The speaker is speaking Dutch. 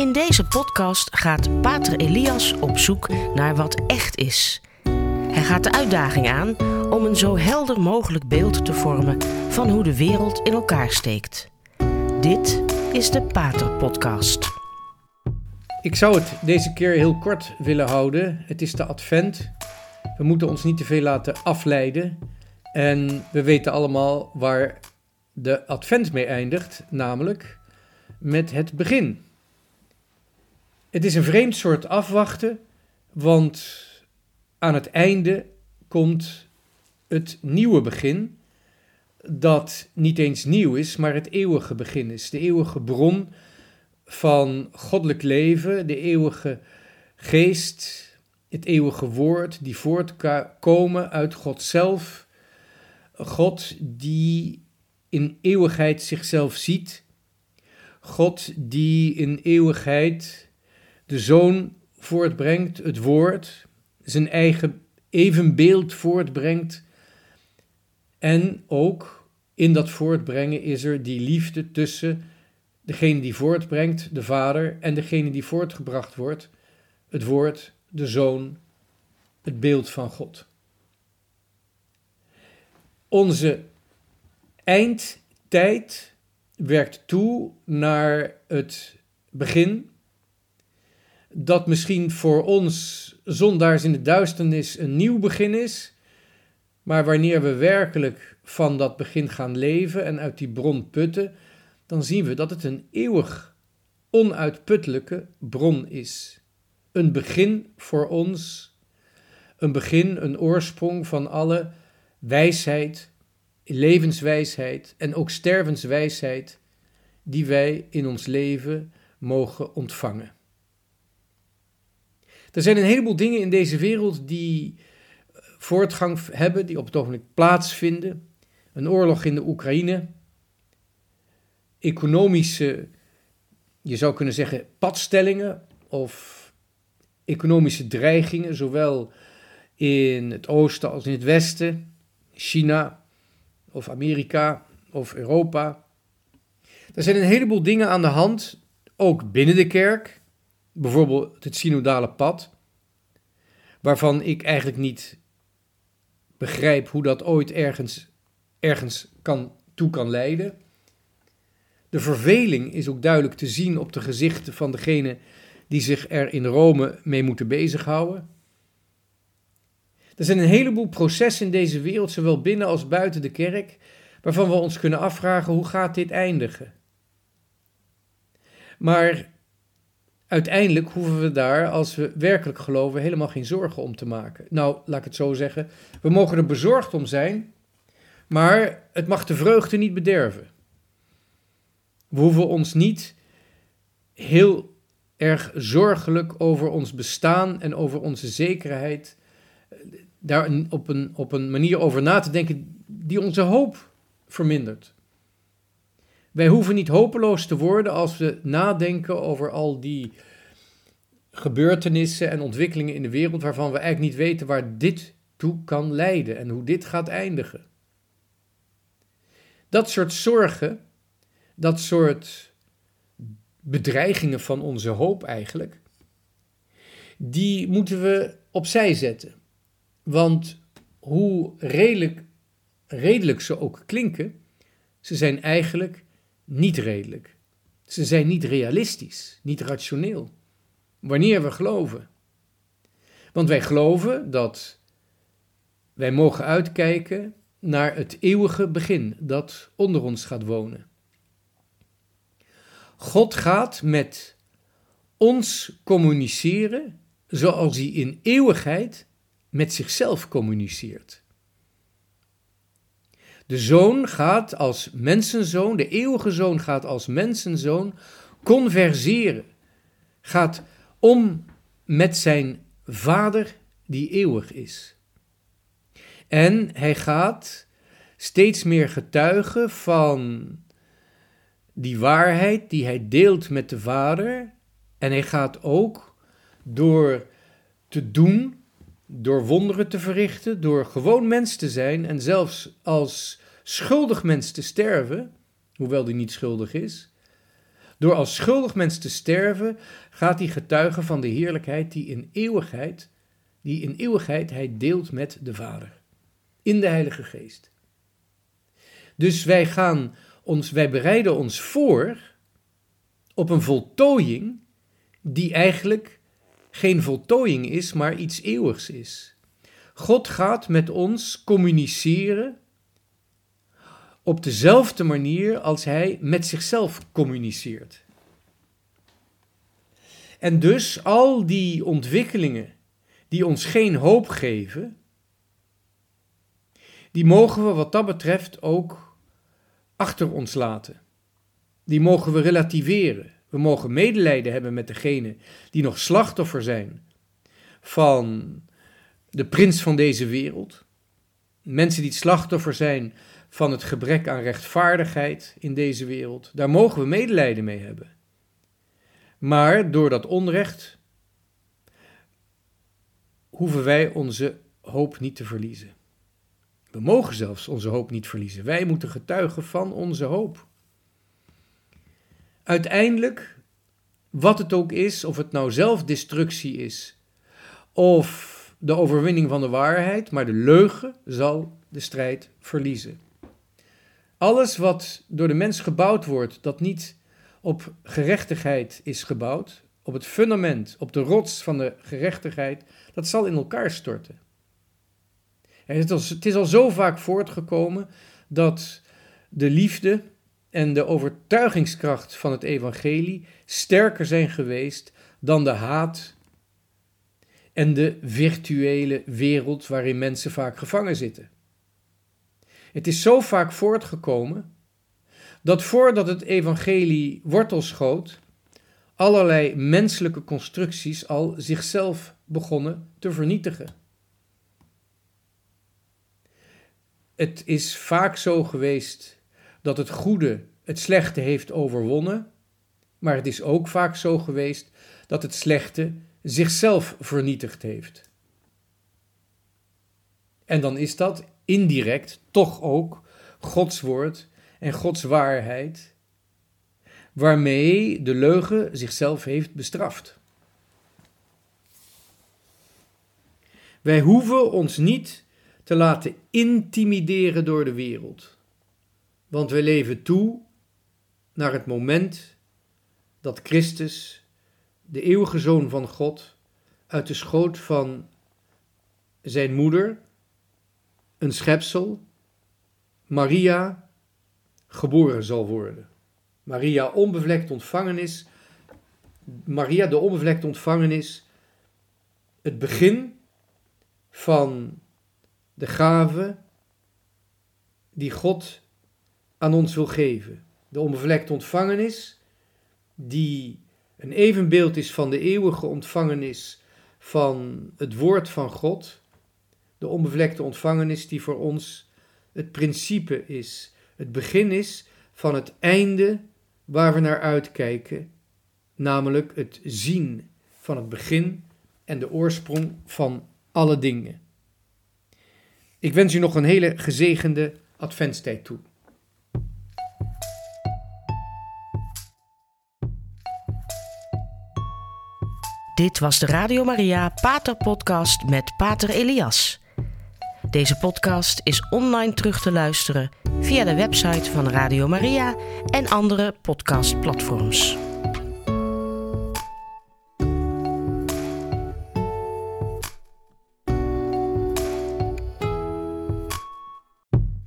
In deze podcast gaat Pater Elias op zoek naar wat echt is. Hij gaat de uitdaging aan om een zo helder mogelijk beeld te vormen van hoe de wereld in elkaar steekt. Dit is de Pater Podcast. Ik zou het deze keer heel kort willen houden. Het is de Advent. We moeten ons niet te veel laten afleiden. En we weten allemaal waar de Advent mee eindigt, namelijk met het begin. Het is een vreemd soort afwachten, want aan het einde komt het nieuwe begin, dat niet eens nieuw is, maar het eeuwige begin is. De eeuwige bron van goddelijk leven, de eeuwige geest, het eeuwige woord, die voortkomen uit God zelf. God die in eeuwigheid zichzelf ziet. God die in eeuwigheid de zoon voortbrengt, het woord, zijn eigen evenbeeld voortbrengt. En ook in dat voortbrengen is er die liefde tussen degene die voortbrengt, de vader, en degene die voortgebracht wordt, het woord, de zoon, het beeld van God. Onze eindtijd werkt toe naar het begin, dat misschien voor ons zondaars in de duisternis een nieuw begin is, maar wanneer we werkelijk van dat begin gaan leven en uit die bron putten, dan zien we dat het een eeuwig onuitputtelijke bron is. Een begin voor ons, een begin, een oorsprong van alle wijsheid, levenswijsheid en ook stervenswijsheid die wij in ons leven mogen ontvangen. Er zijn een heleboel dingen in deze wereld die eh, voortgang hebben, die op het ogenblik plaatsvinden. Een oorlog in de Oekraïne, economische, je zou kunnen zeggen, padstellingen of economische dreigingen, zowel in het oosten als in het westen, China of Amerika of Europa. Er zijn een heleboel dingen aan de hand, ook binnen de kerk, bijvoorbeeld het synodale pad, waarvan ik eigenlijk niet begrijp hoe dat ooit ergens, ergens kan, toe kan leiden. De verveling is ook duidelijk te zien op de gezichten van degene die zich er in Rome mee moeten bezighouden. Er zijn een heleboel processen in deze wereld, zowel binnen als buiten de kerk, waarvan we ons kunnen afvragen hoe gaat dit eindigen. Maar uiteindelijk hoeven we daar, als we werkelijk geloven, helemaal geen zorgen om te maken. Nou, laat ik het zo zeggen. We mogen er bezorgd om zijn, maar het mag de vreugde niet bederven. We hoeven ons niet heel erg zorgelijk over ons bestaan en over onze zekerheid eh, daar op een, op een manier over na te denken die onze hoop vermindert. Wij hoeven niet hopeloos te worden als we nadenken over al die gebeurtenissen en ontwikkelingen in de wereld waarvan we eigenlijk niet weten waar dit toe kan leiden en hoe dit gaat eindigen. Dat soort zorgen, dat soort bedreigingen van onze hoop eigenlijk, die moeten we opzij zetten. Want hoe redelijk, redelijk ze ook klinken, ze zijn eigenlijk niet redelijk. Ze zijn niet realistisch, niet rationeel. Wanneer we geloven. Want wij geloven dat wij mogen uitkijken naar het eeuwige begin dat onder ons gaat wonen. God gaat met ons communiceren zoals hij in eeuwigheid met zichzelf communiceert. De zoon gaat als mensenzoon, de eeuwige zoon gaat als mensenzoon converseren, gaat om met zijn vader die eeuwig is. En hij gaat steeds meer getuigen van die waarheid die hij deelt met de vader. En hij gaat ook door te doen door wonderen te verrichten, door gewoon mens te zijn en zelfs als schuldig mens te sterven, hoewel die niet schuldig is, Door als schuldig mens te sterven, gaat hij getuigen van de heerlijkheid die in eeuwigheid, die in eeuwigheid hij deelt met de Vader. In de Heilige Geest. Dus wij gaan ons, wij bereiden ons voor op een voltooiing die eigenlijk geen voltooiing is, maar iets eeuwigs is. God gaat met ons communiceren op dezelfde manier als hij met zichzelf communiceert. En dus al die ontwikkelingen die ons geen hoop geven, die mogen we wat dat betreft ook achter ons laten. Die mogen we relativeren. We mogen medelijden hebben met degenen die nog slachtoffer zijn van de prins van deze wereld. Mensen die slachtoffer zijn van het gebrek aan rechtvaardigheid in deze wereld. Daar mogen we medelijden mee hebben. Maar door dat onrecht hoeven wij onze hoop niet te verliezen. We mogen zelfs onze hoop niet verliezen. Wij moeten getuigen van onze hoop. Uiteindelijk, wat het ook is, of het nou zelfdestructie is, of de overwinning van de waarheid, maar de leugen zal de strijd verliezen. Alles wat door de mens gebouwd wordt, dat niet op gerechtigheid is gebouwd, op het fundament, op de rots van de gerechtigheid, dat zal in elkaar storten. Het is al zo vaak voortgekomen dat de liefde en de overtuigingskracht van het evangelie sterker zijn geweest dan de haat en de virtuele wereld waarin mensen vaak gevangen zitten. Het is zo vaak voortgekomen dat voordat het evangelie wortel schoot, allerlei menselijke constructies al zichzelf begonnen te vernietigen. Het is vaak zo geweest dat het goede het slechte heeft overwonnen, maar het is ook vaak zo geweest dat het slechte zichzelf vernietigd heeft. En dan is dat indirect toch ook Gods woord en Gods waarheid, waarmee de leugen zichzelf heeft bestraft. Wij hoeven ons niet te laten intimideren door de wereld, want we leven toe naar het moment dat Christus, de eeuwige zoon van God, uit de schoot van zijn moeder, een schepsel, Maria, geboren zal worden. Maria onbevlekt ontvangen is, Maria de onbevlekt ontvangen is, het begin van de gave die God aan ons wil geven. De onbevlekte ontvangenis, die een evenbeeld is van de eeuwige ontvangenis van het woord van God. De onbevlekte ontvangenis die voor ons het principe is, het begin is van het einde waar we naar uitkijken, namelijk het zien van het begin en de oorsprong van alle dingen. Ik wens u nog een hele gezegende adventstijd toe. Dit was de Radio Maria Pater Podcast met Pater Elias. Deze podcast is online terug te luisteren via de website van Radio Maria en andere podcastplatforms.